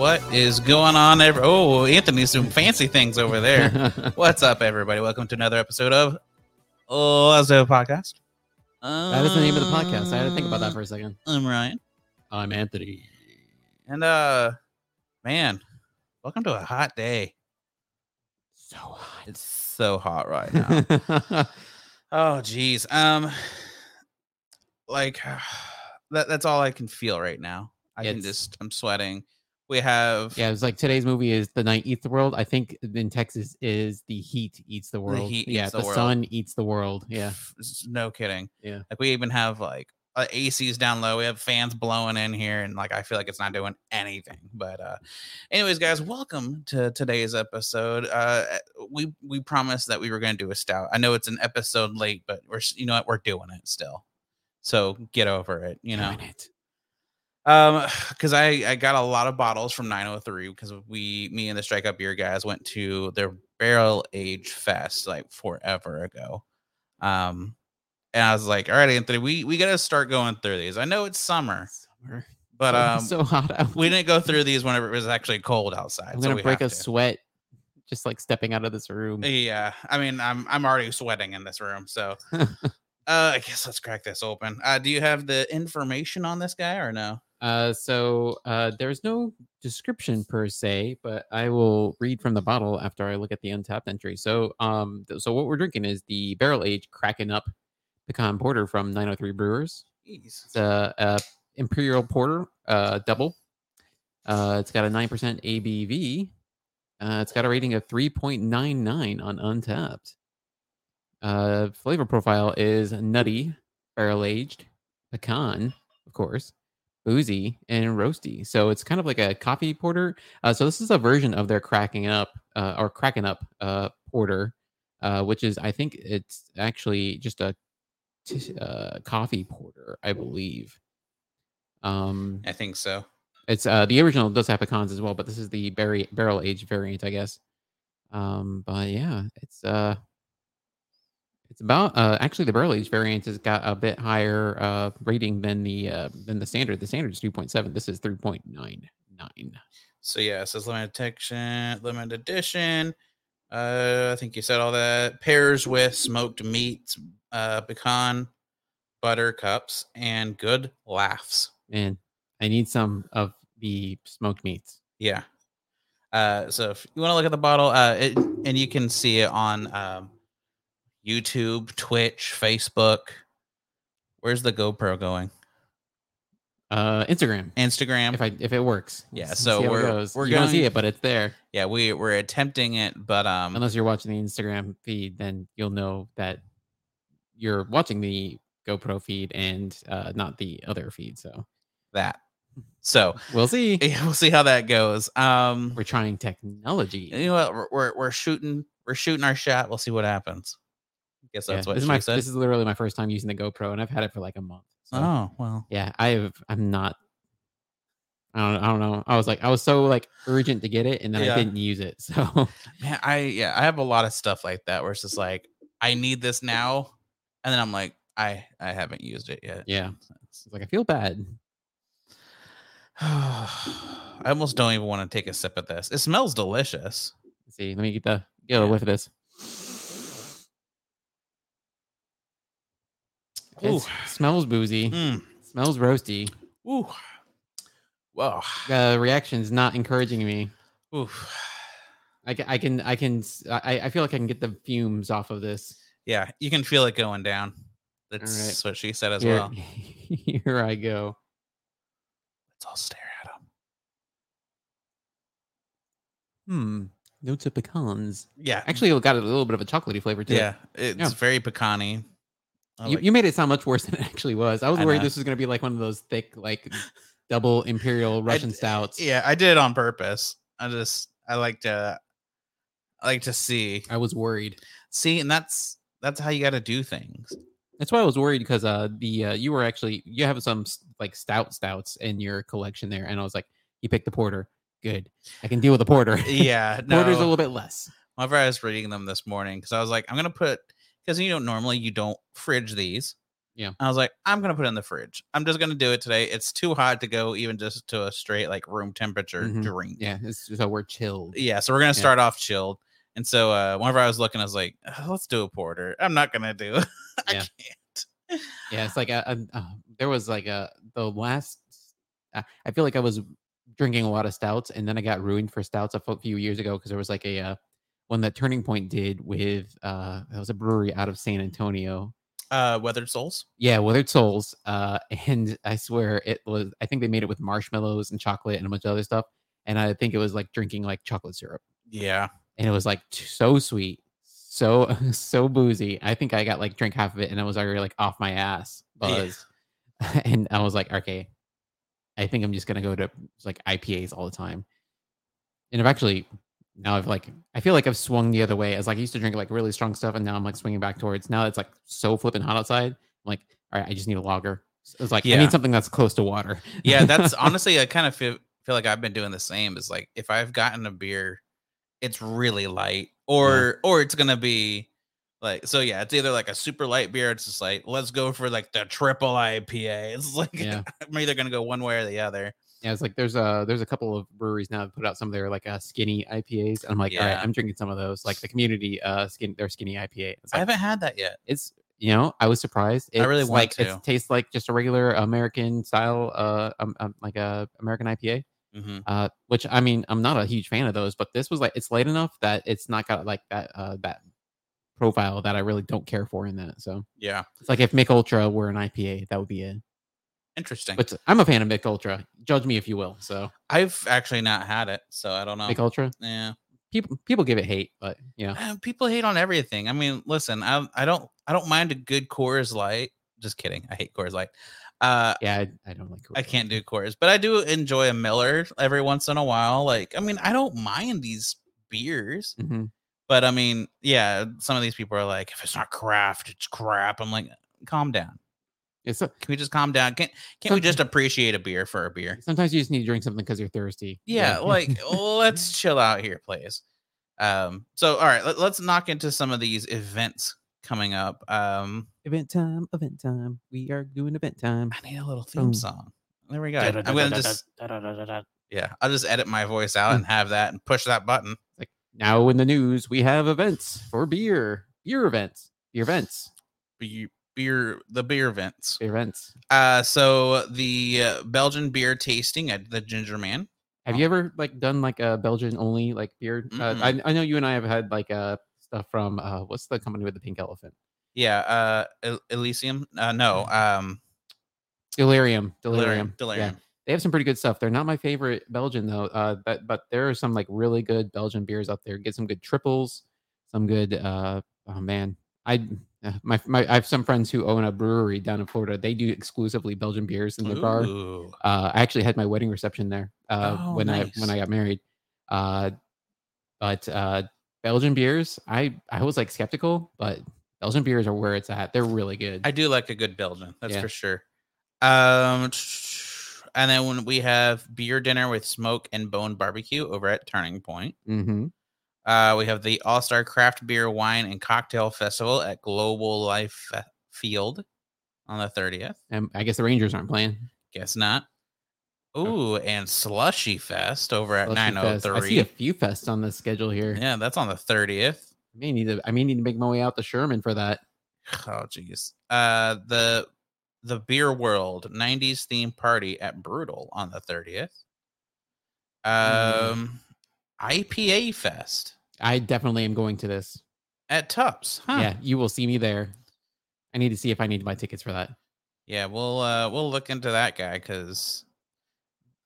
What is going on? Ever- oh, Anthony's doing fancy things over there. What's up, everybody? Welcome to another episode of Oh, a podcast. that is the name of the podcast. I had to think about that for a second. I'm Ryan, I'm Anthony. and uh, man, welcome to a hot day. So hot. It's so hot right now. oh, geez. Um, like that. That's all I can feel right now. I can It's- just. I'm sweating. We have yeah, it's like today's movie is The Night Eats the World. I think in Texas is The Heat Eats the World. Heat yeah, Eats the the World. sun eats the world. Yeah. no kidding. Yeah. Like we even have like uh, ACs down low. We have fans blowing in here, and like I feel like it's not doing anything. But uh anyways, guys, welcome to today's episode. Uh we we promised that we were going to do a stout. I know it's an episode late, but we're you know what we're doing it still. So get over it. You know. Doing it. Um, because I I got a lot of bottles from 903 because we me and the Strike Up Beer guys went to their barrel age fest like forever ago. Um, and I was like, all right, Anthony, we we gotta start going through these. I know it's summer, Summer. but um, it's so hot out. we didn't go through these whenever it was actually cold outside. I'm gonna we break a to. sweat just like stepping out of this room. Yeah, I mean, I'm I'm already sweating in this room, so. Uh, I guess let's crack this open. Uh, do you have the information on this guy or no? Uh, so uh, there's no description per se, but I will read from the bottle after I look at the Untappd entry. So, um, th- so what we're drinking is the barrel aged Kraken Up Pecan Porter from 903 Brewers. Jeez. It's a, a Imperial Porter, uh, double. Uh, it's got a nine percent ABV. Uh, it's got a rating of 3.99 on Untappd. Uh, flavor profile is nutty, barrel aged, pecan, of course, boozy, and roasty. So it's kind of like a coffee porter. Uh, so this is a version of their cracking up uh, or cracking up uh, porter, uh, which is I think it's actually just a t- uh, coffee porter, I believe. Um, I think so. it's uh the original does have pecans as well, but this is the berry barrel aged variant, I guess. Um, but yeah, it's uh it's about uh actually the aged variant has got a bit higher uh rating than the uh than the standard. The standard is 3.7. This is 3.99. So yeah, it says limited edition, limited edition. Uh, I think you said all that. Pairs with smoked meats, uh, pecan, butter cups, and good laughs. And I need some of the smoked meats. Yeah. Uh, so if you want to look at the bottle, uh, it, and you can see it on um, YouTube, Twitch, Facebook. Where's the GoPro going? Uh Instagram. Instagram. If I if it works. Yeah, so we're- goes. we're you don't see it, but it's there. yeah, we we're attempting it, but um, unless you're watching the Instagram feed, then you'll know that you're watching the GoPro feed and uh, not the other feed. So that. So we'll see. yeah, we'll see how that goes. Um, We're trying technology. you know what? We're, we're we're shooting we're shooting our shot. We'll see what happens. Guess Yeah, that's what this she is my said. this is literally my first time using the GoPro, and I've had it for like a month. So oh well, yeah, I have. I'm not. I don't. I don't know. I was like, I was so like urgent to get it, and then Yeah. I didn't use it. So man. I yeah, I have a lot of stuff like that where it's just like I need this now, and then I'm like I I haven't used it yet. yeah, it's like I feel bad. I almost don't even want to take a sip of this. It smells delicious. Let's see, let me get the get a Yeah. whiff of this. It Ooh. smells boozy. Mm. Smells roasty. Ooh. Whoa. The reaction's not encouraging me. Oof. I can, I can, I can, I, I feel like I can get the fumes off of this. Yeah, you can feel it going down. That's right. what she said as here, well. here I go. Let's all stare at him. Hmm. Notes of pecans. Yeah. Actually, it got a little bit of a chocolatey flavor too. yeah, it's Yeah. very pecan You, you made it sound much worse than it actually was. I was I worried know. this was going to be like one of those thick, like double imperial Russian stouts. yeah, I did it on purpose. I just I like to I like to see. I was worried. See, and that's that's how you got to do things. That's why I was worried because uh the uh, you were actually you have some like stout stouts in your collection there, and I was like, you picked the porter. Good, I can deal with the porter. Yeah, no. Porter's a little bit less. Whenever I was reading them this morning, because I was like, I'm gonna put because you know normally you don't fridge these. Yeah. I was like, I'm gonna put it in the fridge. I'm just gonna do it today. It's too hot to go even just to a straight like room temperature Mhm. drink. Yeah, it's, so we're chilled. Yeah, so we're gonna Yeah. start off chilled. And so uh whenever I was looking, I was like, "Uh, let's do a porter. I'm not gonna do it. I Yeah. can't. Yeah, it's like a, a, uh, there was like a the last. I I feel like I was drinking a lot of stouts, and then I got ruined for stouts a few years ago because there was like a uh, one that Turning Point did with uh, that was a brewery out of San Antonio. Uh Weathered Souls. Yeah, Weathered Souls. Uh, and I swear it was. I think they made it with marshmallows and chocolate and a bunch of other stuff. And I think it was like drinking like chocolate syrup, Yeah. and it was like t- so sweet, so so boozy. I think I got like drink half of it, and I was already like off my ass Yeah. buzz. and I was like, okay, I think I'm just gonna go to like IPAs all the time. And I've actually now I've like I feel like I've swung the other way. As like I used to drink like really strong stuff, and now I'm like swinging back towards. Now it's like so flipping hot outside. I'm like, all right, I just need a lager. So It's like I need something that's close to water. Yeah, that's honestly I kind of feel feel like I've been doing the same. Is like if I've gotten a beer, it's really light, or or it's gonna be like so. Yeah, it's either like a super light beer. It's just like let's go for like the triple IPA. It's like Yeah. I'm either gonna go one way or the other. Yeah, it's like there's a there's a couple of breweries now that put out some of their like uh, skinny IPAs. And I'm like, all right, I'm drinking some of those. Like the community uh skin their skinny IPA. It's I haven't had that yet. it's you know i was surprised I really want like to. it tastes like just a regular american style uh um, um, like a american ipa hmm uh which i mean i'm not a huge fan of those but this was like it's light enough that it's not got like that uh that profile that i really don't care for in that so Yeah, it's like if Mich Ultra were an ipa that would be it interesting. but i'm a fan of Mich Ultra judge me if you will so I've actually not had it, so I don't know. Mich Ultra Yeah, people people give it hate but you know Uh, people hate on everything. I mean, listen, I I don't I don't mind a good Coors Light. Just kidding. I hate Coors Light. Uh, yeah i, I don't like I can't do Coors, but I do enjoy a Miller every once in a while. Like, I mean, I don't mind these beers, Mhm. but I mean, yeah, some of these people are like, if it's not craft, it's crap. I'm like, calm down. It's a, Can we just calm down? Can't can't we just appreciate a beer for a beer? sometimes you just need to drink something because you're thirsty Yeah, like let's chill out here, please. Um, so all right, let, let's knock into some of these events coming up. Um, Event time, event time. We are doing event time. I need a little theme Boom. song. There we go. I'm gonna just yeah, I'll just edit my voice out Mm. and have that and push that button. Like now in the news, we have events for beer. Beer events. Beer events. Beer, beer the beer events. Beer events. Uh, so the uh, Belgian beer tasting at the Ginger Man. Have you ever like done like a Belgian only like beer? Uh, I, I know you and I have had like uh stuff from uh what's the company with the pink elephant? Yeah, uh, Elysium. Uh, no, um, Delirium. Delirium. Delirium. Yeah. They have some pretty good stuff. They're not my favorite Belgian though. Uh, but but there are some like really good Belgian beers out there. Get some good triples, some good. Uh, oh man, I uh, my my I have some friends who own a brewery down in Florida. They do exclusively Belgian beers in their bar. Uh, I actually had my wedding reception there uh, Oh, when I when I got married. Uh, but uh, Belgian beers, I I was like skeptical, but Belgian beers are where it's at. They're really good. I do like a good Belgian, that's Yeah. for sure. Um, and then when we have beer dinner with smoke and bone barbecue over at Turning Point. hmm Uh, we have the All Star Craft Beer Wine and Cocktail Festival at Global Life Fe- Field on the thirtieth. And I guess the Rangers aren't playing. Guess not. Ooh, and Slushy Fest over at Slushy nine oh Fest. I see a few fests on the schedule here. Yeah, that's on the thirtieth. I may need to. I may need to make my way out to Sherman for that. Oh jeez. Uh the the Beer World 90s theme party at Brutal on the 30th. Mm. Um IPA Fest I definitely am going to this. at Tupps. Huh. Yeah, you will see me there. I need to see if I need to buy tickets for that. Yeah, we'll uh we'll look into that guy cuz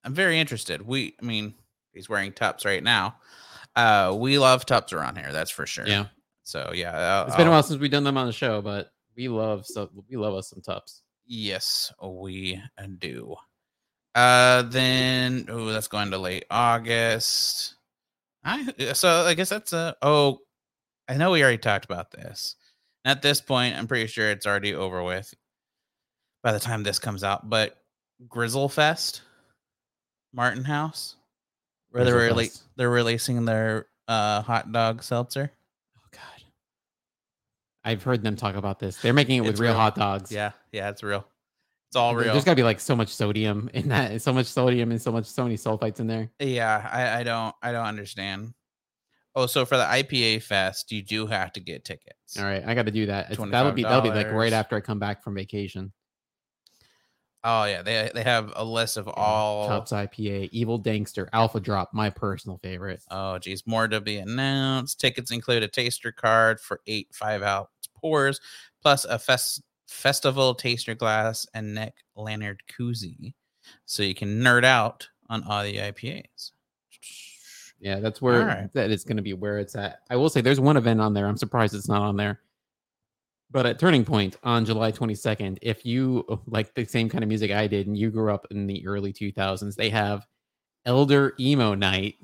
I'm very interested. We I mean, he's wearing Tupps right now. Uh we love Tupps around here, that's for sure. Yeah, So yeah, I'll- it's been a while since we've done them on the show, but we love so we love us some Tupps. Yes, we do. Uh then oh that's going to late August. I so I guess that's a oh I know we already talked about this. At this point, I'm pretty sure it's already over with by the time this comes out, but Grizzle Fest, Martin House, where they're Fest. they're releasing their uh hot dog seltzer. Oh God, I've heard them talk about this. They're making it with real real. hot dogs. Yeah, yeah, it's real. It's all real. There's got to be like so much sodium in that, so much sodium and so much so many sulfites in there. Yeah, I, I don't I don't understand. Oh, so for the IPA fest, you do have to get tickets. All right, I got to do that. That'll be that'll be like right after I come back from vacation. Oh yeah, they they have a list of all. Tupps IPA, Evil Dankster, Alpha Drop, my personal favorite. Oh geez, more to be announced. Tickets include a taster card for eight five ounce pours, plus a fest festival taster glass and neck lanyard koozie, so you can nerd out on all the IPAs. Yeah, that's where Alright. that is going to be where it's at. I will say there's one event on there. I'm surprised it's not on there. But at Turning Point on July 22nd, if you uh, like the same kind of music I did and you grew up in the early 2000s, they have Elder Emo Night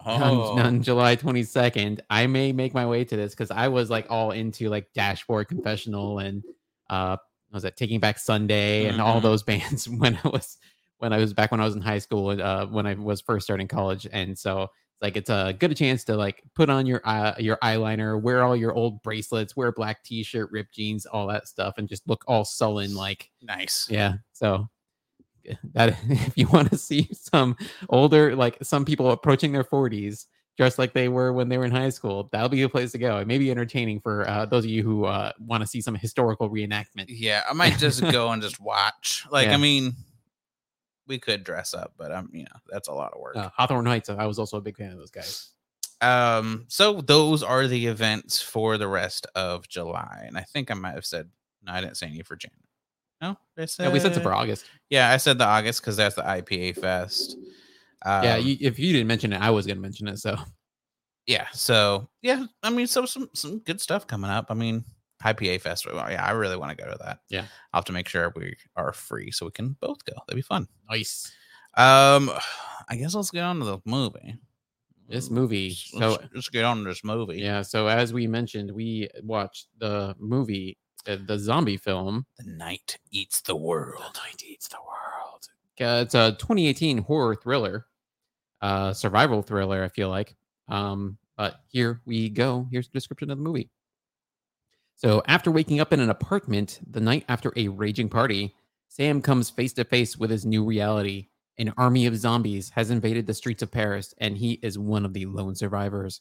on, Oh, on July 22nd. I may make my way to this because I was like all into like Dashboard Confessional and uh was that Taking Back Sunday and all Mhm. those bands when I was when I was back when I was in high school uh when I was first starting college. And so it's like it's a good chance to like put on your uh, your eyeliner, wear all your old bracelets, wear a black t-shirt, ripped jeans, all that stuff, and just look all sullen like nice. yeah. So that if you want to see some older, like some people approaching their 40s, dressed like they were when they were in high school, that'll be a place to go. It may be entertaining for uh, those of you who uh, want to see some historical reenactment. Yeah, I might just go and just watch. Like, Yeah. I mean, we could dress up, but um, you know, that's a lot of work. Uh, Hawthorne Heights, I was also a big fan of those guys. Um, so those are the events for the rest of July, and I think I might have said no, I didn't say any for January. No, I said, Yeah, we said it for August. Yeah, I said the August because that's the IPA fest. Um, yeah, you, if you didn't mention it, I was going to mention it. So yeah. So yeah, I mean, so some some good stuff coming up. I mean, IPA fest. well, Yeah, I really want to go to that. Yeah. I'll have to make sure we are free so we can both go. That'd be fun. nice. Um, I guess let's get on to the movie. This movie. Let's, So let's, let's get on to this movie. yeah, so as we mentioned, we watched the movie, uh, the zombie film The night eats the world. night eats the world. Uh, it's a 2018 horror thriller, uh, survival thriller. I feel like. Um, but here we go. Here's the description of the movie. So, after waking up in an apartment the night after a raging party, Sam comes face to face with his new reality. An army of zombies has invaded the streets of Paris, and he is one of the lone survivors.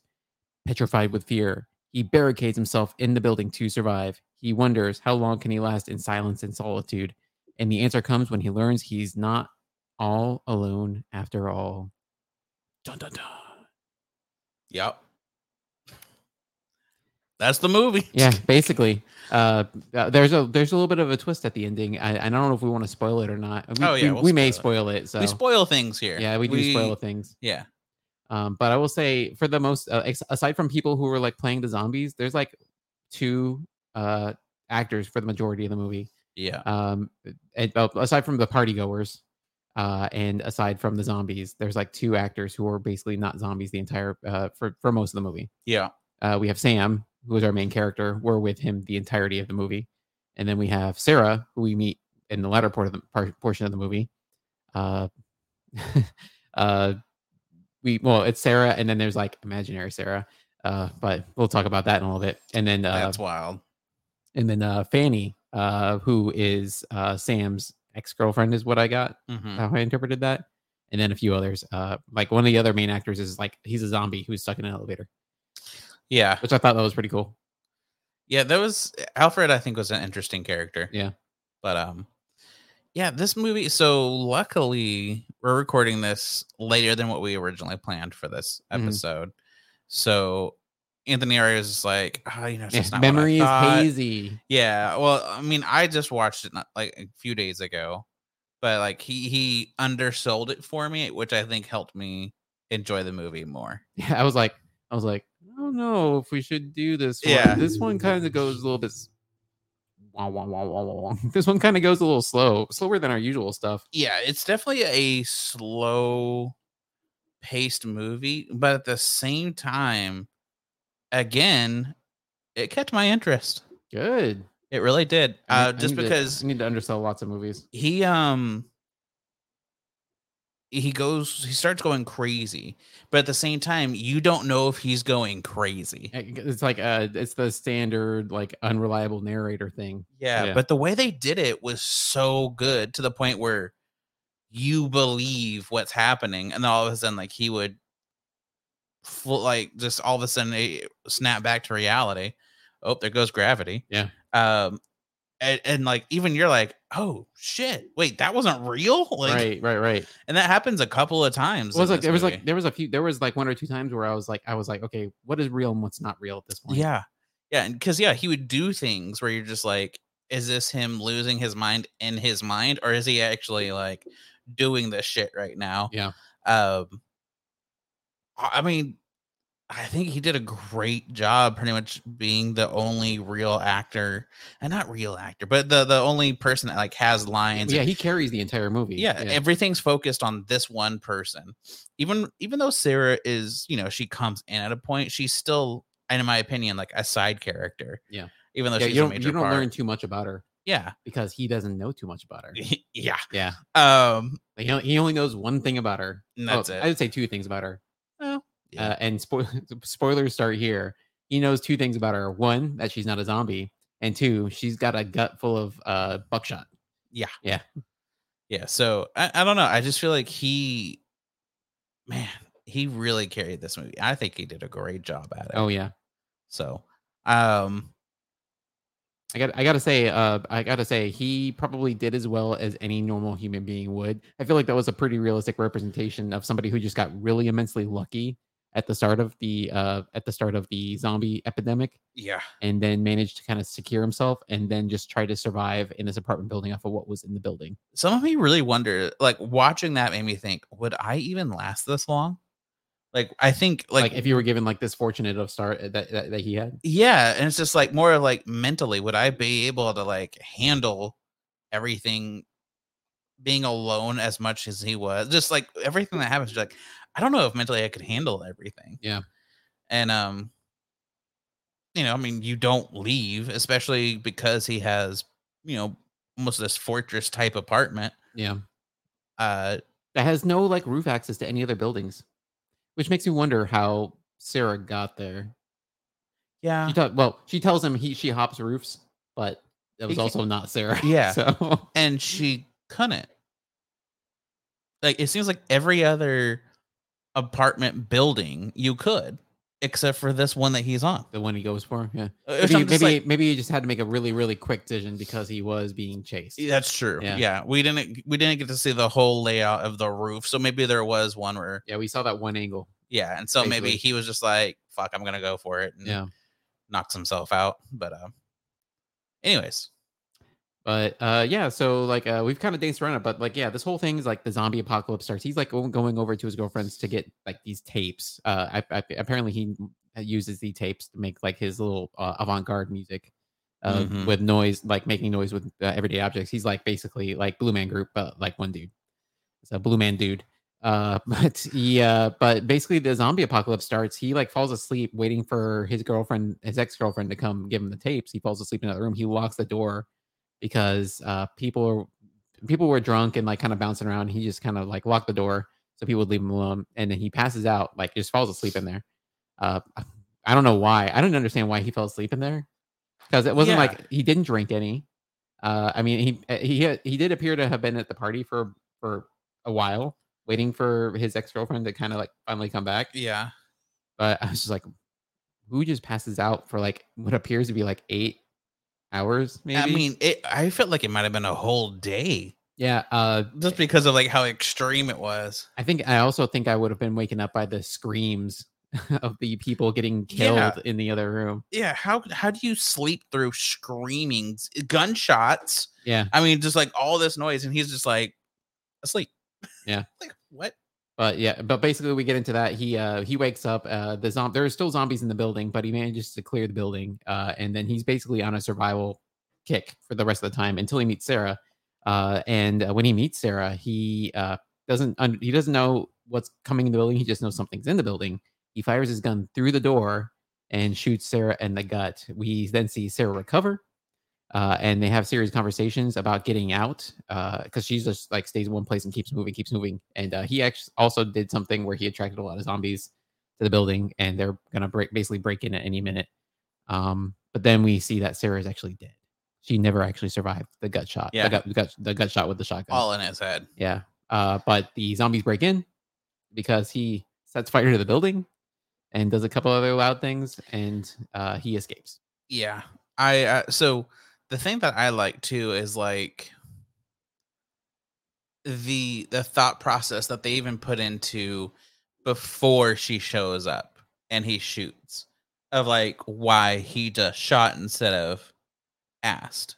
Petrified with fear, he barricades himself in the building to survive. He wonders how long can he last in silence and solitude. And the answer comes when he learns he's not all alone after all. Dun dun dun. Yep. That's the movie. Yeah, basically. Uh, uh, there's a there's a little bit of a twist at the ending. I, I don't know if we want to spoil it or not. We, Oh, yeah, we, we'll we may spoil spoil it. So We spoil things here. yeah, we do spoil things. Yeah. Um, but I will say, for the most, uh, ex- aside from people who were like playing the zombies, there's like two uh actors for the majority of the movie. Yeah. um and, uh, aside from the party goers uh and aside from the zombies there's like two actors who are basically not zombies the entire uh for for most of the movie Yeah. uh we have sam who is our main character we're with him the entirety of the movie and then we have sarah who we meet in the latter part of the part, portion of the movie uh uh we well it's sarah and then there's like imaginary sarah uh but we'll talk about that in a little bit and then uh That's wild. and then uh Fanny, uh, who is uh Sam's ex-girlfriend, is what I got, Mhm. how I interpreted that. And then a few others. Uh like one of the other main actors is like he's a zombie who's stuck in an elevator, Yeah. which I thought that was pretty cool. Yeah. That was Alfred, I think, was an interesting character. Yeah. But um yeah, this movie. So luckily, we're recording this later than what we originally planned for this Mhm. episode. So Anthony Arias is like, oh, you know, it's Yeah, just not what memory is hazy. Yeah, well, I mean, I just watched it not, like a few days ago, but like he he undersold it for me, which I think helped me enjoy the movie more. Yeah, I was like, I was like, I don't know if we should do this. One. Yeah. This one kind of goes a little bit. s- Wah, wah, wah, wah, wah, wah. This one kind of goes a little slow, slower than our usual stuff. Yeah, it's definitely a slow paced movie, but at the same time, again, it kept my interest. Good. It really did. Uh, need- I just need to- because I need to undersell lots of movies. he um he goes he starts going crazy but at the same time you don't know if he's going crazy It's like uh, it's the standard like unreliable narrator thing. yeah, Yeah. but the way they did it was so good to the point where you believe what's happening and then all of a sudden like he would like just all of a sudden eh, snap back to reality oh there goes gravity Yeah. um and, and like even you're like oh shit wait that wasn't real like right, right, right. and that happens a couple of times It was like there was movie. like there was a few there was like one or two times where I was like I was like okay what is real and what's not real at this point. Yeah. Yeah. And because, yeah, he would do things where you're just like, is this him losing his mind in his mind or is he actually like doing this shit right now? Yeah. Um, I I mean, I think he did a great job pretty much being the only real actor and not real actor, but the, the only person that like has lines. yeah, and- he carries the entire movie. yeah, everything's focused on this one person. Even even though Sarah is, you know, she comes in at a point, she's still, and in my opinion, like a side character. Yeah. Even though Yeah, she's you a don't major you don't part. learn too much about her yeah. because he doesn't know too much about her. yeah. Yeah, Um he, he only knows one thing about her. and Oh, that's I it. would say two things about her. Well, yeah. Uh, and spo- spoilers start here. He knows two things about her: one, that she's not a zombie, and two, she's got a gut full of uh, buckshot. Yeah, yeah, yeah. So I, I don't know. I just feel like he man, he really carried this movie. I think he did a great job at it. Oh yeah, So um I got I gotta say, uh, I gotta say, he probably did as well as any normal human being would. I feel like that was a pretty realistic representation of somebody who just got really immensely lucky at the start of the uh at the start of the zombie epidemic, yeah. and then managed to kind of secure himself, and then just try to survive in this apartment building off of what was in the building. some of me really wonder like watching that made me think would i even last this long like i think Like, like, if you were given like this fortunate of start uh, that, that that he had. yeah and it's just like more like mentally would i be able to like handle everything being alone as much as he was just like everything that happens like i don't know if mentally i could handle everything Yeah. and um you know i mean you don't leave especially because he has you know almost this fortress type apartment Yeah. uh that has no like roof access to any other buildings, which makes me wonder how Sarah got there. yeah She well, she tells him he she hops roofs, but that was also not Sarah. Yeah. So and she couldn't. Like it seems like every other apartment building you could, except for this one that he's on. the one he goes for, yeah. Uh, Maybe maybe, like, maybe he just had to make a really really quick decision because he was being chased. that's true. Yeah. Yeah. we didn't we didn't get to see the whole layout of the roof, so maybe there was one where Yeah, we saw that one angle. yeah, and so maybe he was just like, "Fuck, I'm gonna go for it," and Yeah. knocks himself out. But uh, anyways, But uh yeah, so like uh we've kind of danced around it, but like yeah, this whole thing is like the zombie apocalypse starts. He's like going over to his girlfriend's to get like these tapes. Uh I, I, apparently he uses the tapes to make like his little uh, avant-garde music uh Mhm. with noise like making noise with uh, everyday objects. He's like basically like Blue Man Group but like one dude. It's a Blue Man dude. Uh but he uh but basically the zombie apocalypse starts. He like falls asleep waiting for his girlfriend, his ex-girlfriend to come give him the tapes. He falls asleep in another room. He locks the door because uh people are people were drunk and like kind of bouncing around. He just kind of like locked the door so people would leave him alone. And then he passes out, like just falls asleep in there. Uh I don't know why. I don't understand why he fell asleep in there. Because it wasn't Yeah. like he didn't drink any. Uh I mean he he he did appear to have been at the party for for a while, waiting for his ex-girlfriend to kind of like finally come back. yeah, But I was just like, who just passes out for like what appears to be like eight hours, maybe? I mean, it. I felt like it might have been a whole day yeah, uh just because of like how extreme it was. I think I also think I would have been waken up by the screams of the people getting killed Yeah. in the other room. Yeah, how how do you sleep through screaming, gunshots? Yeah. I mean, just like all this noise, and he's just like asleep. Yeah. like what? But yeah, but basically we get into that. He uh he wakes up. Uh the zom- there are still zombies in the building, but he manages to clear the building. Uh and then he's basically on a survival kick for the rest of the time until he meets Sarah. Uh and uh, when he meets Sarah, he uh doesn't un- he doesn't know what's coming in the building. He just knows something's in the building. He fires his gun through the door and shoots Sarah in the gut. We then see Sarah recover. Uh, and they have serious conversations about getting out because she's just like stays in one place and keeps moving, keeps moving. And uh, he actually also did something where he attracted a lot of zombies to the building, and they're gonna break basically break in at any minute. Um, but then we see that Sarah is actually dead. She never actually survived the gut shot. Yeah. the gut, the gut, the gut shot with the shotgun. All in his head. Yeah. Uh, but the zombies break in because he sets fire to the building and does a couple other loud things, and uh, he escapes. Yeah. I uh, so the thing that I like too is like the the thought process that they even put into before she shows up and he shoots of like why he just shot instead of asked.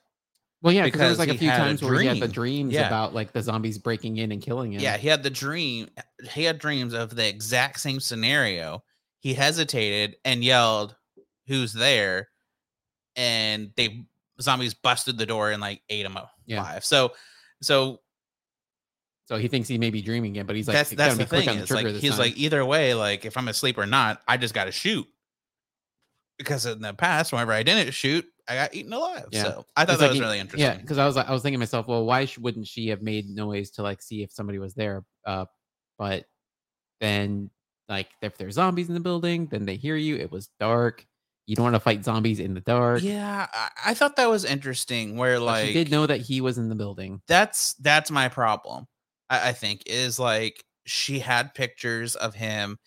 Well, yeah, because there was like a few had a times where he had the dreams Yeah. about like the zombies breaking in and killing him. Yeah, he had the dream. He had dreams of the exact same scenario. He hesitated and yelled, "Who's there?" And they zombies busted the door and like ate him alive. Yeah. So, so So he thinks he may be dreaming again, but he's like, that's that's the thing. the like he's time. like either way, like if I'm asleep or not, I just got to shoot. Because in the past, whenever I didn't shoot, I got eaten alive. Yeah. So I thought It's that like was really interesting. Yeah, because I was like, I was thinking to myself, well, why sh- wouldn't she have made noise to like see if somebody was there? Uh, but then, like, if there's zombies in the building, then they hear you. It was dark. You don't want to fight zombies in the dark. Yeah, I, I thought that was interesting. Where like she did know that he was in the building. that's that's my problem I, I think is like she had pictures of him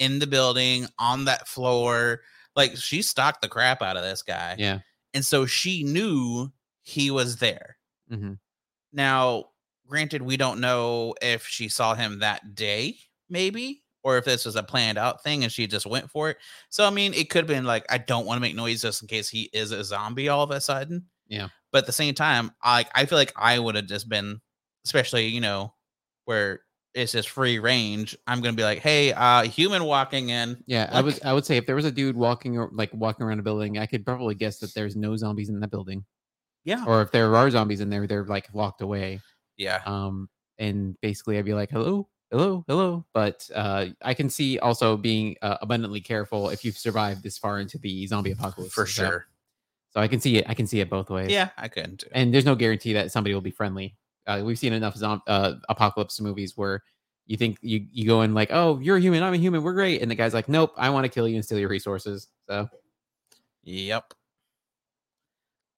in the building on that floor like she stalked the crap out of this guy Yeah. and so she knew he was there hmm now granted we don't know if she saw him that day maybe or if this was a planned out thing and she just went for it so i mean it could have been like i don't want to make noise just in case he is a zombie all of a sudden Yeah. but at the same time i i feel like i would have just been especially you know where it's just free range i'm gonna be like hey uh human walking in Yeah, I would I would say if there was a dude walking or like walking around a building, I could probably guess that there's no zombies in that building. yeah Or if there are zombies in there, they're like locked away. yeah Um, and basically I'd be like, hello, hello, hello. But uh, I can see also being uh, abundantly careful if you've survived this far into the zombie apocalypse. for So- sure So I can see it. I can see it both ways. yeah i couldn't too. And there's no guarantee that somebody will be friendly. Uh, we've seen enough zom- uh, apocalypse movies where you think you you go in like, oh, you're a human, I'm a human, we're great, and the guy's like, nope, I want to kill you and steal your resources. So Yep.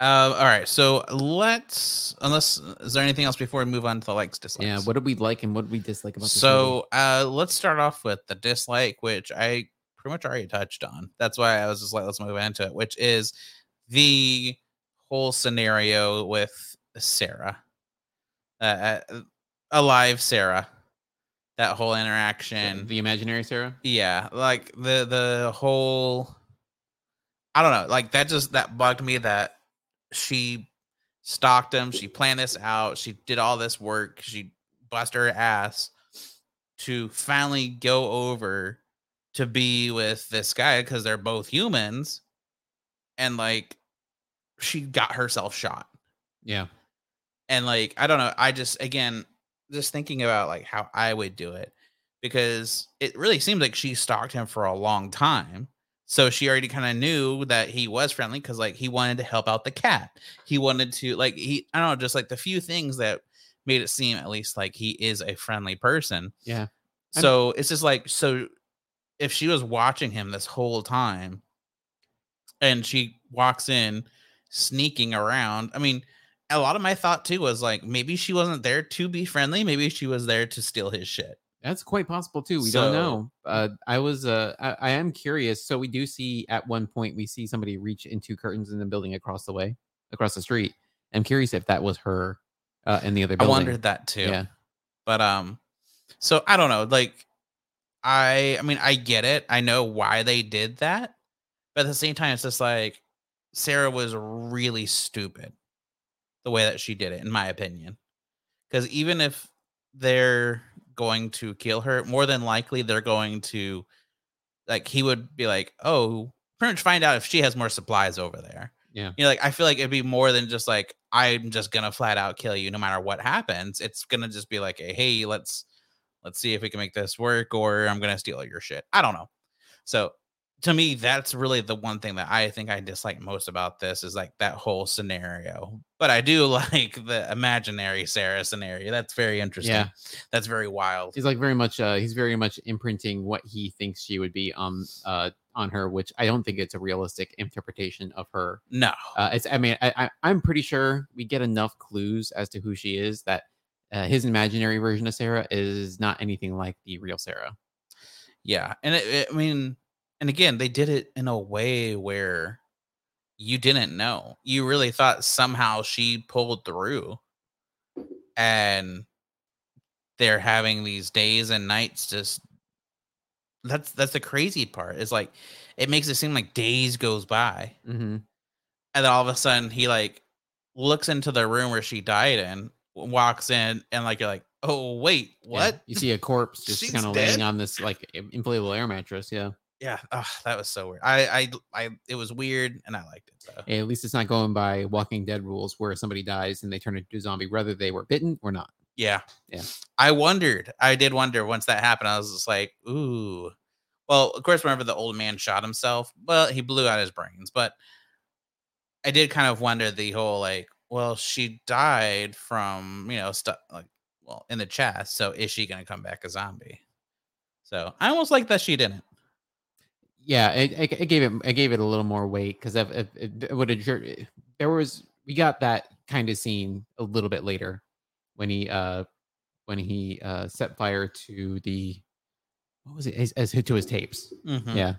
Uh, all right. So let's, unless, is there anything else before we move on to the likes, dislikes? yeah, what did we like and what did we dislike about this? So uh, let's start off with the dislike, which I pretty much already touched on. That's why I was just like, let's move into it, which is the whole scenario with Sarah, uh, uh, alive Sarah, that whole interaction. the imaginary Sarah. yeah like the the whole i don't know like that just that bugged me that she stalked him she planned this out she did all this work she busted her ass to finally go over to be with this guy because they're both humans and like she got herself shot. Yeah, and like i don't know i just again just thinking about like how i would do it because it really seems like she stalked him for a long time so she already kind of knew that he was friendly because like he wanted to help out the cat. He wanted to like he i don't know just like the few things that made it seem at least like he is a friendly person. Yeah, I'm- so it's just like so if she was watching him this whole time and she walks in sneaking around, I mean, a lot of my thought too was like maybe she wasn't there to be friendly, maybe she was there to steal his shit. That's quite possible too. We don't know. Uh, I was, uh, I, I am curious. So we do see at one point we see somebody reach into curtains in the building across the way, across the street. I'm curious if that was her uh, in the other Building. I wondered that too. Yeah, But um so I don't know, like I I mean I get it. I know why they did that. But at the same time it's just like Sarah was really stupid the way that she did it in my opinion. Cuz even if they're going to kill her, more than likely they're going to like he would be like, "Oh, pretty much find out if she has more supplies over there." Yeah. You know, like I feel like it'd be more than just like I'm just gonna flat out kill you no matter what happens. It's gonna just be like, a, hey, let's let's see if we can make this work, or I'm gonna steal your shit. I don't know. So to me, that's really the one thing that I think I dislike most about this is like that whole scenario. But I do like the imaginary Sarah scenario. That's very interesting. Yeah. That's very wild. He's like very much. Uh, he's very much imprinting what he thinks she would be on uh on her, which I don't think it's a realistic interpretation of her. No. Uh, it's. I mean, I, I I'm pretty sure we get enough clues as to who she is that uh, his imaginary version of Sarah is not anything like the real Sarah. Yeah. And it, it- I mean, and again, they did it in a way where you didn't know. You really thought somehow she pulled through and they're having these days and nights just that's that's the crazy part. Is like it makes it seem like days goes by Mm-hmm. and then all of a sudden he like looks into the room where she died in, walks in and like you're like, "Oh, wait, what?" You see a corpse just kind of laying on this like inflatable air mattress. Yeah. Yeah, ugh, that was so weird. I, I, I, it was weird, and I liked it. So. At least it's not going by Walking Dead rules where somebody dies and they turn into a zombie, whether they were bitten or not. Yeah, Yeah. I wondered. I did wonder once that happened. I was just like, ooh. Well, of course, whenever the old man shot himself, well, he blew out his brains. But I did kind of wonder the whole like, well, she died from you know stuff like, well, in the chest. So is she gonna come back a zombie? So I almost like that she didn't. Yeah, it, it, gave it it gave it a little more weight because if, if, it would have there was we got that kind of scene a little bit later when he uh when he uh set fire to the what was it as, as to his tapes Mhm. yeah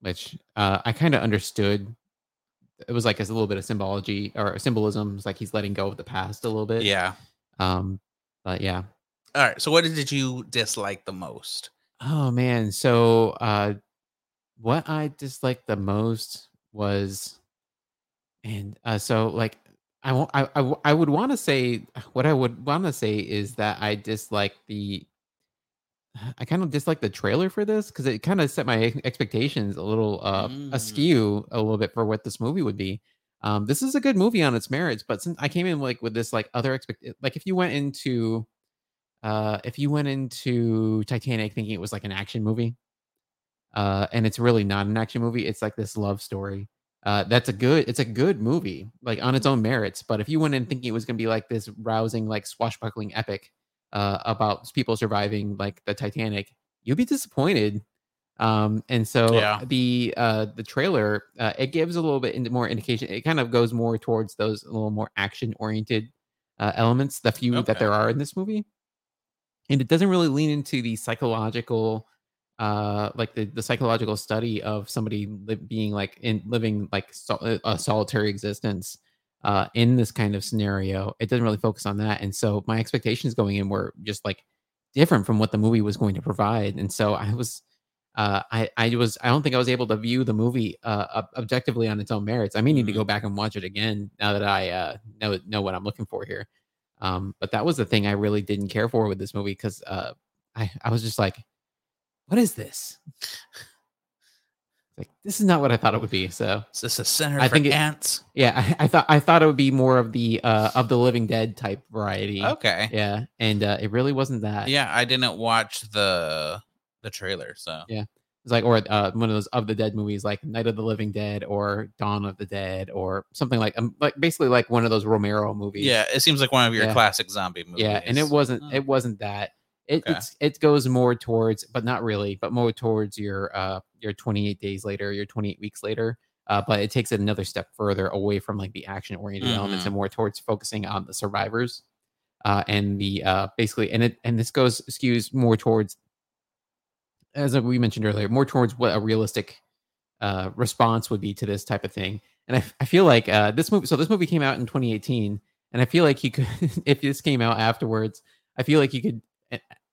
which uh i kind of understood it was like a little bit of symbology or symbolism it's like he's letting go of the past a little bit Yeah. um but yeah All right. So, what did you dislike the most? Oh man, so uh what I disliked the most was and uh so like I won't- I would want to say what I would want to say is that I dislike the I kind of dislike the trailer for this because it kind of set my expectations a little uh Mm. askew a little bit for what this movie would be. Um, this is a good movie on its merits, but since I came in like with this like other expect like if you went into uh if you went into Titanic thinking it was like an action movie, uh, and it's really not an action movie, it's like this love story. Uh, that's a good it's a good movie, like on its own merits. But if you went in thinking it was gonna be like this rousing, like swashbuckling epic uh about people surviving like the Titanic, you'd be disappointed. Um, and so Yeah. the uh the trailer uh, it gives a little bit more indication. It kind of goes more towards those a little more action oriented uh, elements, the few that there are in this movie, and it doesn't really lean into the psychological uh like the, the psychological study of somebody li- being like in living like sol- a solitary existence uh in this kind of scenario it doesn't really focus on that. And so my expectations going in were just like different from what the movie was going to provide. And so i was uh i i was i don't think i was able to view the movie uh objectively on its own merits. I may need to Mhm. go back and watch it again now that i uh know know what i'm looking for here. Um but that was the thing i really didn't care for with this movie because uh i i was just like what is this? Like this is not what I thought it would be. So Is this a center I for think it- ants? yeah, I, I thought I thought it would be more of the uh of the Living Dead type variety. Okay. Yeah, and uh, it really wasn't that. Yeah, I didn't watch the the trailer, so Yeah. it's like or uh, one of those of the Dead movies, like Night of the Living Dead or Dawn of the Dead or something like um, like basically like one of those Romero movies. yeah, it seems like one of your Yeah. classic zombie movies. yeah, and it wasn't Oh. it wasn't that. It Okay. it's, it goes more towards, but not really, but more towards your uh your 28 days later, your 28 weeks later. Uh, but it takes it another step further away from like the action oriented elements Mhm. and more towards focusing on the survivors. Uh, and the uh basically and it and this goes skews more towards as we mentioned earlier, more towards what a realistic uh response would be to this type of thing. And I, I feel like uh this movie so this movie came out in 2018 and I feel like you could if this came out afterwards, I feel like you could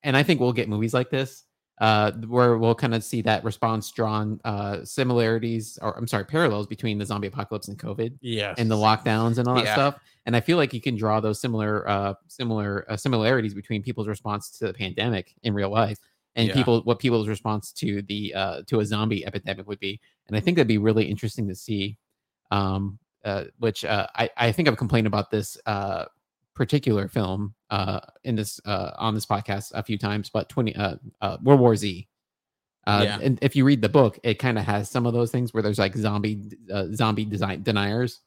and I think we'll get movies like this uh where we'll kind of see that response drawn uh similarities or I'm sorry, parallels between the zombie apocalypse and COVID yeah, and the lockdowns and all that Yeah. stuff. And I feel like you can draw those similar uh similar uh, similarities between people's response to the pandemic in real life and Yeah. people what people's response to the uh to a zombie epidemic would be. And I think that'd be really interesting to see. Um uh which uh I I think I've complained about this uh particular film uh in this uh on this podcast a few times but 20 uh, uh World War Z Uh, Yeah. And if you read the book, it kind of has some of those things where there's like zombie uh, zombie design deniers,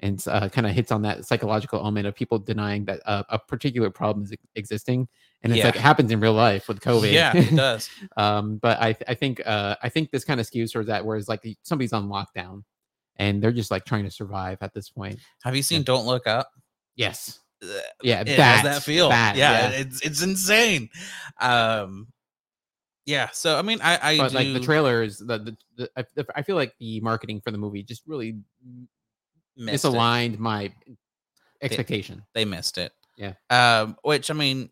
and uh, kind of hits on that psychological element of people denying that uh, a particular problem is existing, and it's like it happens in real life with COVID. Yeah, it does. um, but I I think uh, I think this kind of skews towards that, whereas like somebody's on lockdown, and they're just like trying to survive at this point. Have you seen Don't Look Up? Yes. Yeah. It that, has that feel. that, yeah, it's it's insane. Um, yeah. So I mean, I I but do, like the trailers, the, the, the I, the- I feel like the marketing for the movie just really missed it. misaligned my expectation. They missed it. Yeah. Um, which I mean,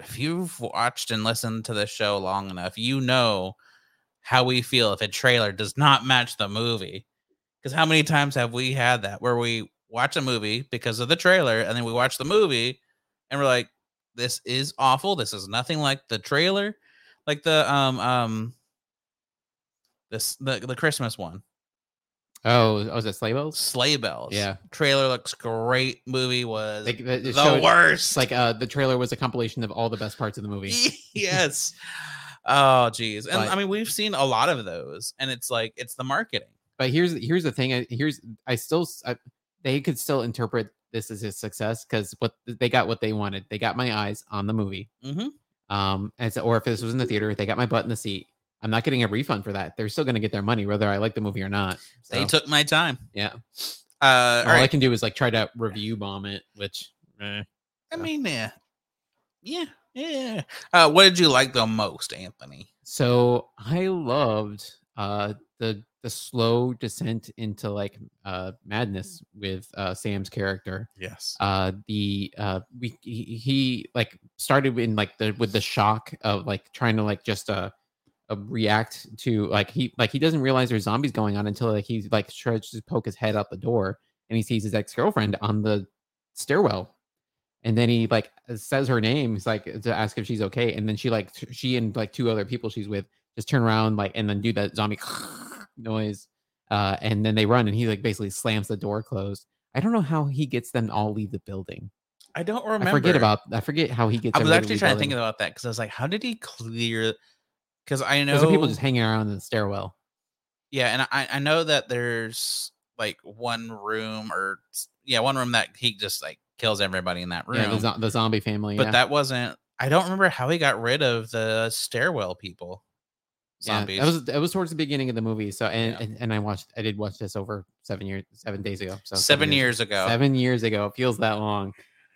if you've watched and listened to the show long enough, you know how we feel if a trailer does not match the movie. Because how many times have we had that where we watch a movie because of the trailer and then we watch the movie and we're like, this is awful. This is nothing like the trailer. Like the um um this the, the Christmas one. Oh, oh, was it sleigh bells? Sleigh bells. Yeah. Trailer looks great. Movie was Like, it the showed- worst. Like uh, the trailer was a compilation of all the best parts of the movie. yes. Oh, geez. And I mean, we've seen a lot of those, and it's like it's the marketing. But here's here's the thing. I, here's I still I, they could still interpret this as a success because what they got what they wanted. They got my eyes on the movie. Mm-hmm. Um, and so, or if this was in the theater, they got my butt in the seat. I'm not getting a refund for that. They're still going to get their money whether I like the movie or not. They took my time. yeah. Uh, All all I can do is like try to review bomb it, which eh. I mean, yeah, yeah, yeah. Uh, what did you like the most, Anthony? So I loved uh the the slow descent into like uh madness with uh Sam's character. Yes. Uh the uh we he, he like started in like the with the shock of like trying to like just uh, uh react to like he like he doesn't realize there's zombies going on until like he like tries to poke his head out the door and he sees his ex-girlfriend on the stairwell and then he like says her name he's like to ask if she's okay and then she like she and like two other people she's with just turn around like and then do that zombie noise uh and then they run and he like basically slams the door closed i don't know how he gets them to all leave the building I don't remember. i forget about i forget how he gets I was actually trying to think about that because I was like, how did he clear? Because I know people just hanging around in the stairwell Yeah, and I I know that there's like one room or yeah, one room that he just like kills everybody in that room. yeah the, the zombie family but yeah. that wasn't. I don't remember how he got rid of the stairwell people. Yeah, Zombies. that was it was towards the beginning of the movie. So and, Yeah. and and I watched I did watch this over seven years seven days ago. So seven years ago. Seven years ago. It feels that long.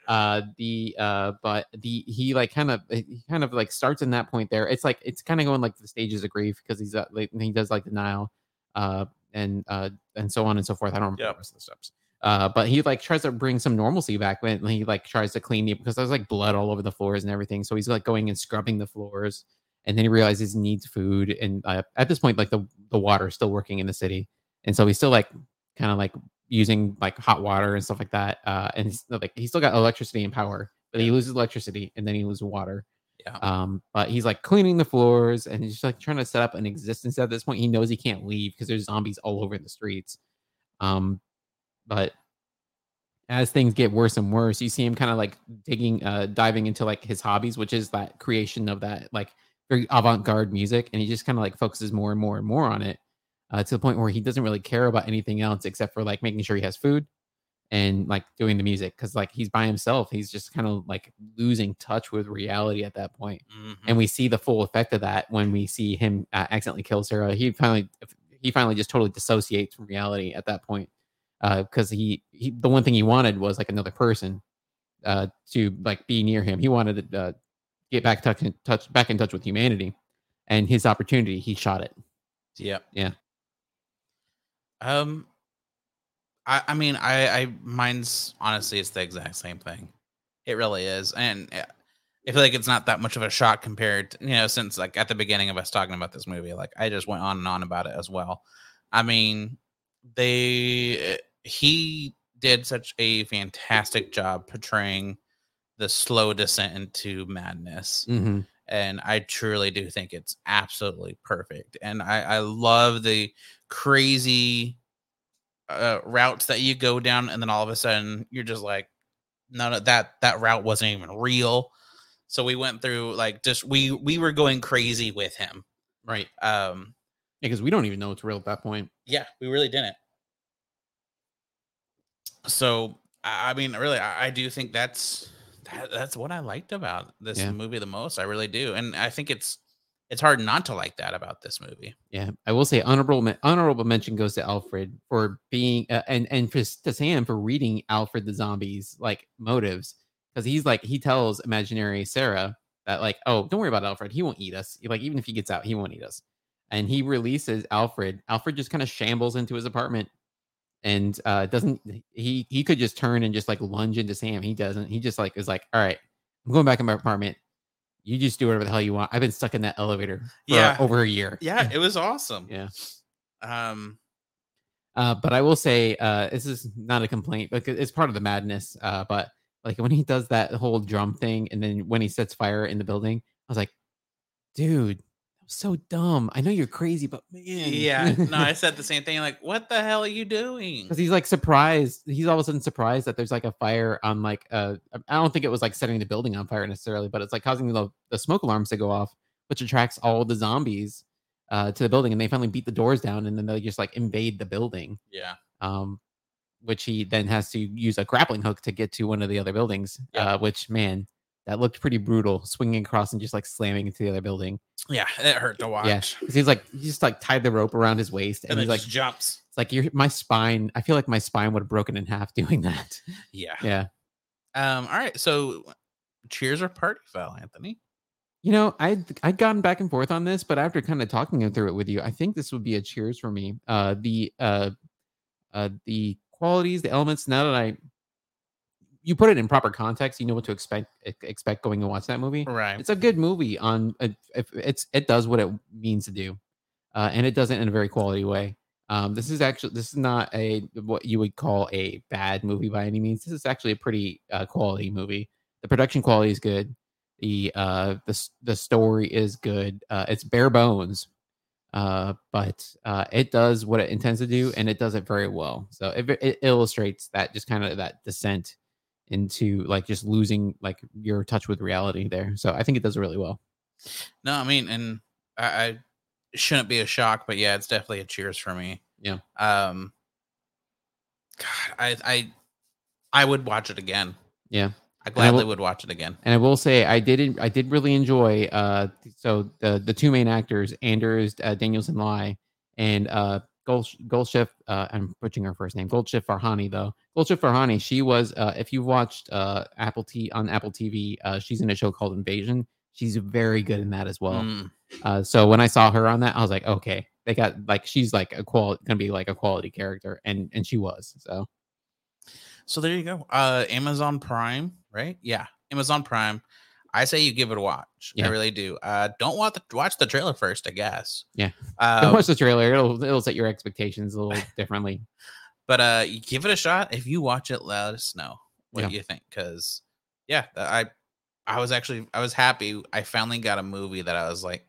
Uh the uh but the he like kind of he kind of like starts in that point there. It's like it's kind of going like the stages of grief because he's uh, like he does like denial uh and uh and so on and so forth. I don't remember Yep. the rest of the steps. Uh, but he like tries to bring some normalcy back when he like tries to clean the because there's like blood all over the floors and everything. So he's like going and scrubbing the floors and then he realizes he needs food and uh, at this point like the the water is still working in the city and so he's still like kind of like using like hot water and stuff like that uh and he's like he's still got electricity and power but he loses electricity and then he loses water Yeah. um but he's like cleaning the floors and he's just like trying to set up an existence at this point he knows he can't leave because there's zombies all over the streets um but as things get worse and worse you see him kind of like digging uh diving into like his hobbies which is that creation of that like very avant-garde music and he just kind of like focuses more and more and more on it uh, to the point where he doesn't really care about anything else except for like making sure he has food and like doing the music because like he's by himself he's just kind of like losing touch with reality at that point Mhm. and we see the full effect of that when we see him uh, accidentally kill Sarah. He finally he finally just totally dissociates from reality at that point because he, he the one thing he wanted was like another person uh, to like be near him. He wanted to uh, get back touch, touch back in touch with humanity, and his opportunity he shot it. yeah Yeah. Um, I I mean I I mine's honestly it's the exact same thing. It really is, and uh, I feel like it's not that much of a shock compared, to, you know, since like at the beginning of us talking about this movie, like I just went on and on about it as well. I mean, they uh, he did such a fantastic job portraying the slow descent into madness Mm-hmm. and I truly do think it's absolutely perfect. And I, I love the crazy uh, routes that you go down, and then all of a sudden you're just like, none of that that route wasn't even real. So we went through like just we we were going crazy with him. Right. Um, Yeah, because we don't even know it's real at that point. yeah, we really didn't. So I I mean, really, I, I do think that's that, that's what I liked about this Yeah. movie the most. I really do, and I think it's it's hard not to like that about this movie. Yeah, I will say honorable honorable mention goes to Alfred for being uh, and and for, to Sam for reading Alfred the zombie's like motives because he's like he tells imaginary Sarah that like oh don't worry about Alfred he won't eat us like even if he gets out he won't eat us and he releases Alfred Alfred just kind of shambles into his apartment and uh doesn't he he could just turn and just like lunge into Sam he doesn't he just like is like all right I'm going back in my apartment you just do whatever the hell you want I've been stuck in that elevator for Yeah. over a year Yeah, it was awesome. yeah Um, Uh, but I will say, uh, this is not a complaint but it's part of the madness. Uh, but like when he does that whole drum thing, and then when he sets fire in the building, I was like, dude, so dumb. I know you're crazy, but man, yeah, no, I said the same thing. Like, what the hell are you doing? because he's like surprised. He's all of a sudden surprised that there's like a fire on like uh, I don't think it was like setting the building on fire necessarily, but it's like causing the the smoke alarms to go off, which attracts all the zombies uh to the building, and they finally beat the doors down, and then they just like invade the building. Yeah, um, which he then has to use a grappling hook to get to one of the other buildings. Yeah. Uh, which man, that looked pretty brutal, swinging across and just like slamming into the other building. yeah, it hurt to watch. Yeah, because he's like he just like tied the rope around his waist, and, and he's like, just jumps. it's like you're my spine. I feel like my spine would have broken in half doing that. Yeah. yeah, Um. All right. So, cheers or party foul, Anthony? you know, I'd I'd gotten back and forth on this, but after kind of talking through it with you, I think this would be a cheers for me. Uh, the uh, uh, the qualities, the elements. Now that I you put it in proper context, you know what to expect expect going and watch that movie. Right. It's a good movie on if it's it does what it means to do, uh, and it does it in a very quality way. Um, this is actually this is not a what you would call a bad movie by any means. This is actually a pretty uh, quality movie. The production quality is good. The uh the the story is good. Uh, it's bare bones, uh, but uh, it does what it intends to do, and it does it very well. So it, it illustrates that just kind of that descent into like just losing like your touch with reality there. So I think it does really well. No, I mean, and I, I shouldn't be a shock, but yeah, it's definitely a cheers for me. Yeah. Um. God, I I I would watch it again. Yeah. I I gladly will- would watch it again. And I will say I did I did really enjoy uh so the the two main actors Anders uh, Danielsen Lie and uh Gold Goldshift uh I'm butchering her first name Goldshift Farhani though Goldshift Farhani she was uh if you've watched uh Apple T on Apple TV uh she's in a show called Invasion she's very good in that as well Mm, uh so when I saw her on that I was like okay they got like she's like a quality gonna be like a quality character and and she was so so there you go. Uh, Amazon Prime, right? Yeah, Amazon Prime. I say you give it a watch. Yeah. I really do. Uh, don't watch the watch the trailer first, I guess. Yeah. Uh, watch the trailer it'll it'll set your expectations a little differently but uh you give it a shot if you watch it let us know what Yeah. you think because yeah i i was actually i was happy i finally got a movie that i was like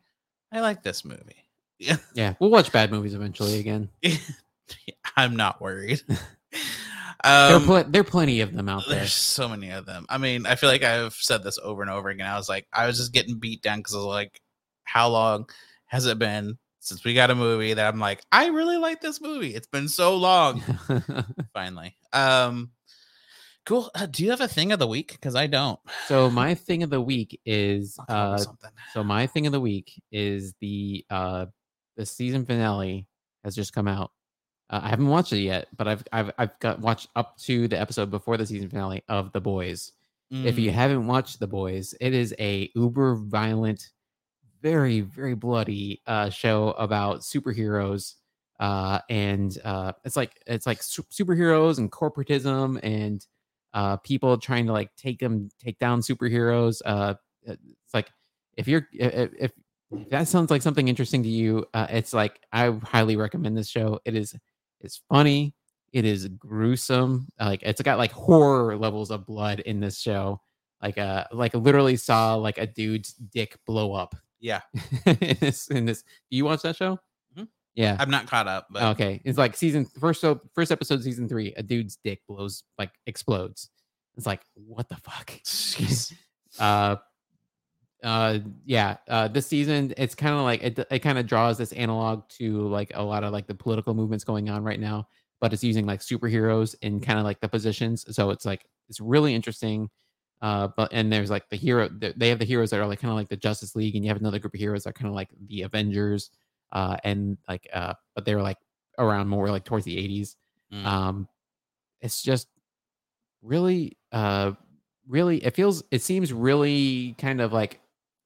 i like this movie yeah yeah we'll watch bad movies eventually again. i'm not worried there, are um pl- there are plenty of them out there. there's so many of them i mean i feel like i've said this over and over again i was like i was just getting beat down because i was like how long has it been since we got a movie that i'm like i really like this movie it's been so long finally. Um, cool. Uh, do you have a thing of the week? Because I don't. so my thing of the week is I'll come up with uh something. so my thing of the week is the uh the season finale has just come out. Uh, I haven't watched it yet, but I've I've I've got watched up to the episode before the season finale of The Boys. If you Mm, haven't watched The Boys, it is a uber violent, very very bloody uh show about superheroes uh and uh it's like it's like su- superheroes and corporatism and uh people trying to like take them take down superheroes uh it's like if you're if, if if that sounds like something interesting to you uh it's like i highly recommend this show it is it's funny it is gruesome like it's got like horror levels of blood in this show like uh like literally saw like a dude's dick blow up yeah, in this in this do you watch that show? Mhm. yeah. I'm not caught up, but okay it's like season first so first episode season three a dude's dick blows like explodes. It's like what the fuck? Uh uh yeah uh this season it's kind of like it, it kind of draws this analog to like a lot of like the political movements going on right now but it's using like superheroes in kind of like the positions so it's like it's really interesting uh but and there's like the hero they have the heroes that are like kind of like the justice league and you have another group of heroes that are kind of like the avengers uh and like uh but they were like around more like towards the 80s Mm. um it's just really uh really it feels it seems really kind of like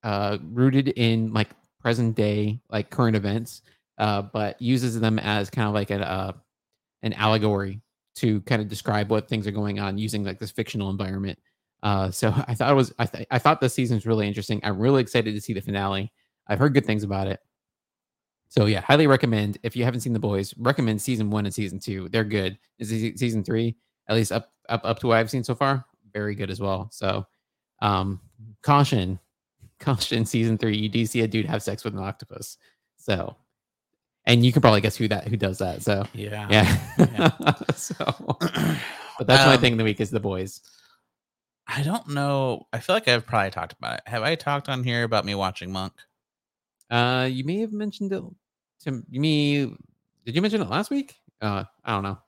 uh rooted in like present day like current events uh but uses them as kind of like an uh an allegory to kind of describe what things are going on using like this fictional environment. Uh so i thought it was i, th- I thought this season's really interesting. I'm really excited to see the finale. I've heard good things about it. So yeah highly recommend if you haven't seen the boys recommend season one and season two. They're good. Is season three? At least up up up to what i've seen so far? Very good as well. So um caution caution season three you do see a dude have sex with an octopus so and you can probably guess who that who does that so Yeah. yeah, so but that's my Um, thing of the week is the boys I don't know. I feel like I've probably talked about it. Have I talked on here about me watching Monk? uh you may have mentioned it to me did you mention it last week uh i don't know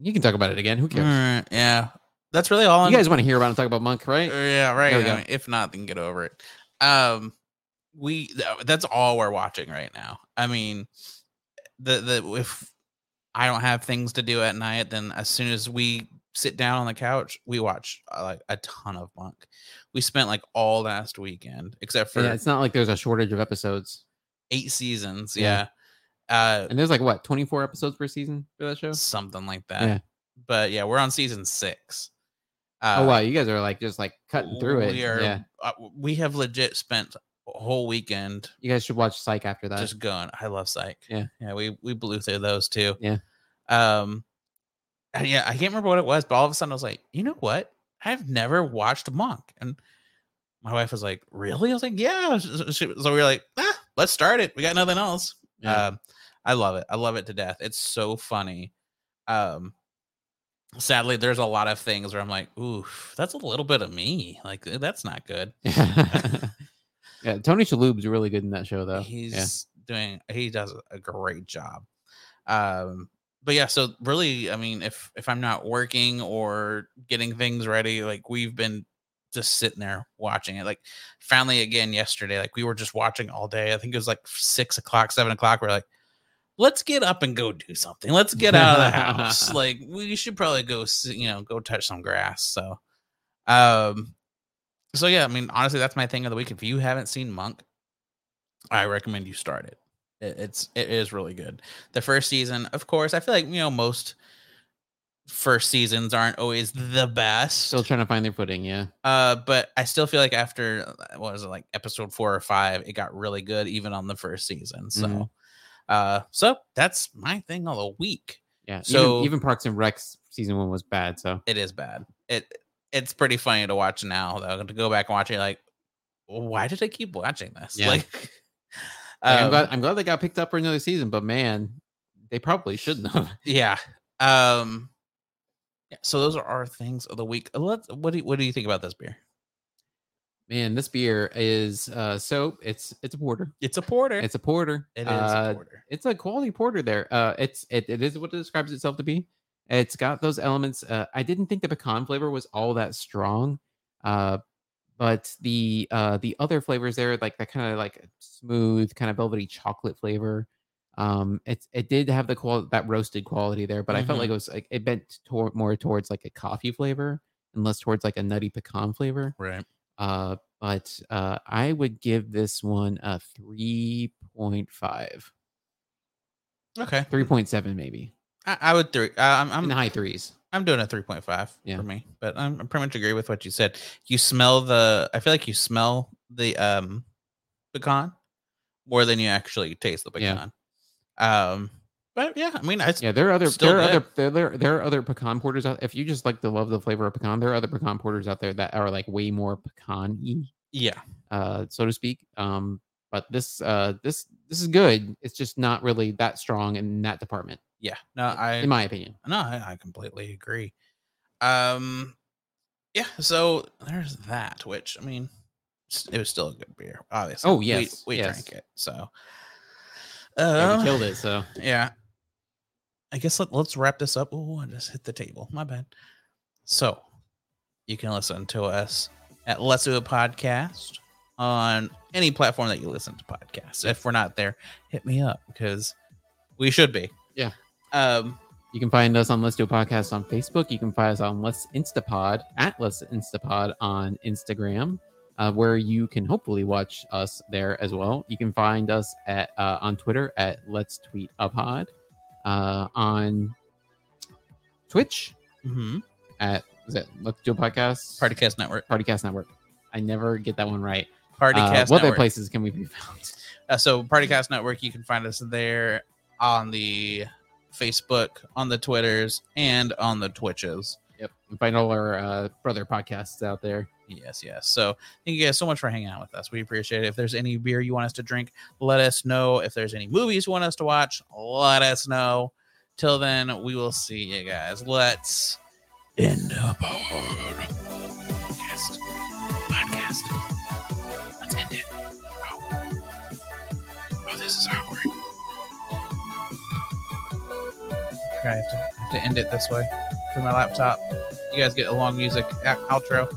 you can talk about it again who cares Alright, yeah. That's really all you I'm guys want to hear about and talk about monk right Uh, Yeah, right. There I mean, if not, then get over it. Um, we that's all we're watching right now. I mean, the the if I don't have things to do at night, then as soon as we sit down on the couch, we watch uh, like a ton of Monk. We spent like all last weekend, except for yeah it's not like there's a shortage of episodes eight seasons. Yeah. Yeah. Uh, and there's like what 24 episodes per season for that show something like that. Yeah. But yeah, we're on season six. Uh, oh wow you guys are like just like cutting through it We are, yeah uh, we have legit spent a whole weekend you guys should watch psych after that just going. I love Psych. Yeah. yeah. We we blew through those too. Yeah. Um, and yeah, I can't remember what it was, but all of a sudden I was like, you know what? I've never watched Monk, and my wife was like, really? I was like, yeah. So we were like, ah, let's start it. We got nothing else. Yeah. Um, I love it. I love it to death. It's so funny. Um, sadly, there's a lot of things where I'm like, oof, that's a little bit of me. Like eh, that's not good. yeah tony Shalhoub's really good in that show though. He's doing he does a great job. Um but yeah so really i mean if if i'm not working or getting things ready like we've been just sitting there watching it. Like finally again yesterday like we were just watching all day. I think it was like six o'clock seven o'clock. We're like let's get up and go do something let's get out of the house like we should probably go you know go touch some grass so um so yeah i mean honestly that's my thing of the week if you haven't seen monk I recommend you start it. it. It's it is really good. The first season, of course, I feel like you know most first seasons aren't always the best. still trying to find their footing yeah uh, but I still feel like after what was it like episode four or five, it got really good even on the first season. So, Mhm. Uh, so that's my thing of the week. yeah So- even, even parks and Rec season one was bad so It is bad. It it's pretty funny to watch now though. To go back and watch it, like, why did I keep watching this? Yeah. Like, Like, I'm um, glad I'm glad they got picked up for another season, but man, they probably shouldn't have. yeah um yeah so those are our things of the week let's what do you, what do you think about this beer Man, this beer is uh so it's it's a porter. it's a porter It's a porter. it is Uh, a porter It's a quality porter there. Uh it's it, it is what it describes itself to be. It's got those elements. Uh I didn't think the pecan flavor was all that strong. Uh but the uh the other flavors there, like that kind of like smooth, kind of velvety chocolate flavor. Um it's it did have the qual that roasted quality there, but I felt like it was like it bent toward more towards like a coffee flavor and less towards like a nutty pecan flavor. right Uh, but uh, I would give this one a 3.5, okay 3.7 maybe, i, I would three uh, i'm in i'm, the high threes. I'm doing a 3.5 Yeah. for me but I'm, i pretty much agree with what you said you smell the i feel like you smell the um pecan more than you actually taste the Yeah. pecan um but yeah i mean i Yeah, there are other there are other there, there there are other pecan porters out. If you just like to love the flavor of pecan, there are other pecan porters out there that are like way more pecan-y, yeah uh, so to speak. Um, but this uh this this is good. It's just not really that strong in that department, yeah no i in my opinion. No, I, I completely agree. Um, yeah, so there's that. Which I mean, it was still a good beer. Obviously. Oh, We- yes, we, yes. drank it. So, Yeah, uh, we killed it. So yeah. I guess let, let's wrap this up. Oh, I just hit the table. My bad. So, you can listen to us at Let's Do a Podcast on any platform that you listen to podcasts. If we're not there, hit me up because we should be. Yeah. Um. you can find us on Let's Do a Podcast on Facebook. You can find us on Let's Instapod at Let's Instapod on Instagram, uh, where you can hopefully watch us there as well. You can find us at uh, on Twitter at Let's Tweet a Pod, uh, on Twitch mm-hmm. at is it Let's Do a Podcast Partycast Network. Partycast Network. I never get that one right. Partycast uh, what other places can we be found? Uh, so Partycast Network, you can find us there on the Facebook, on the Twitters, and on the Twitches. Yep, and find all our uh, brother podcasts out there. Yes, yes. So thank you guys so much for hanging out with us. We appreciate it. If there's any beer you want us to drink, let us know. If there's any movies you want us to watch, let us know. Till then, we will see you guys. Let's end up podcast. Podcast. Let's end it. Oh. oh, this is awkward. I have to, I have to end it this way for my laptop. You guys get a long music out- outro.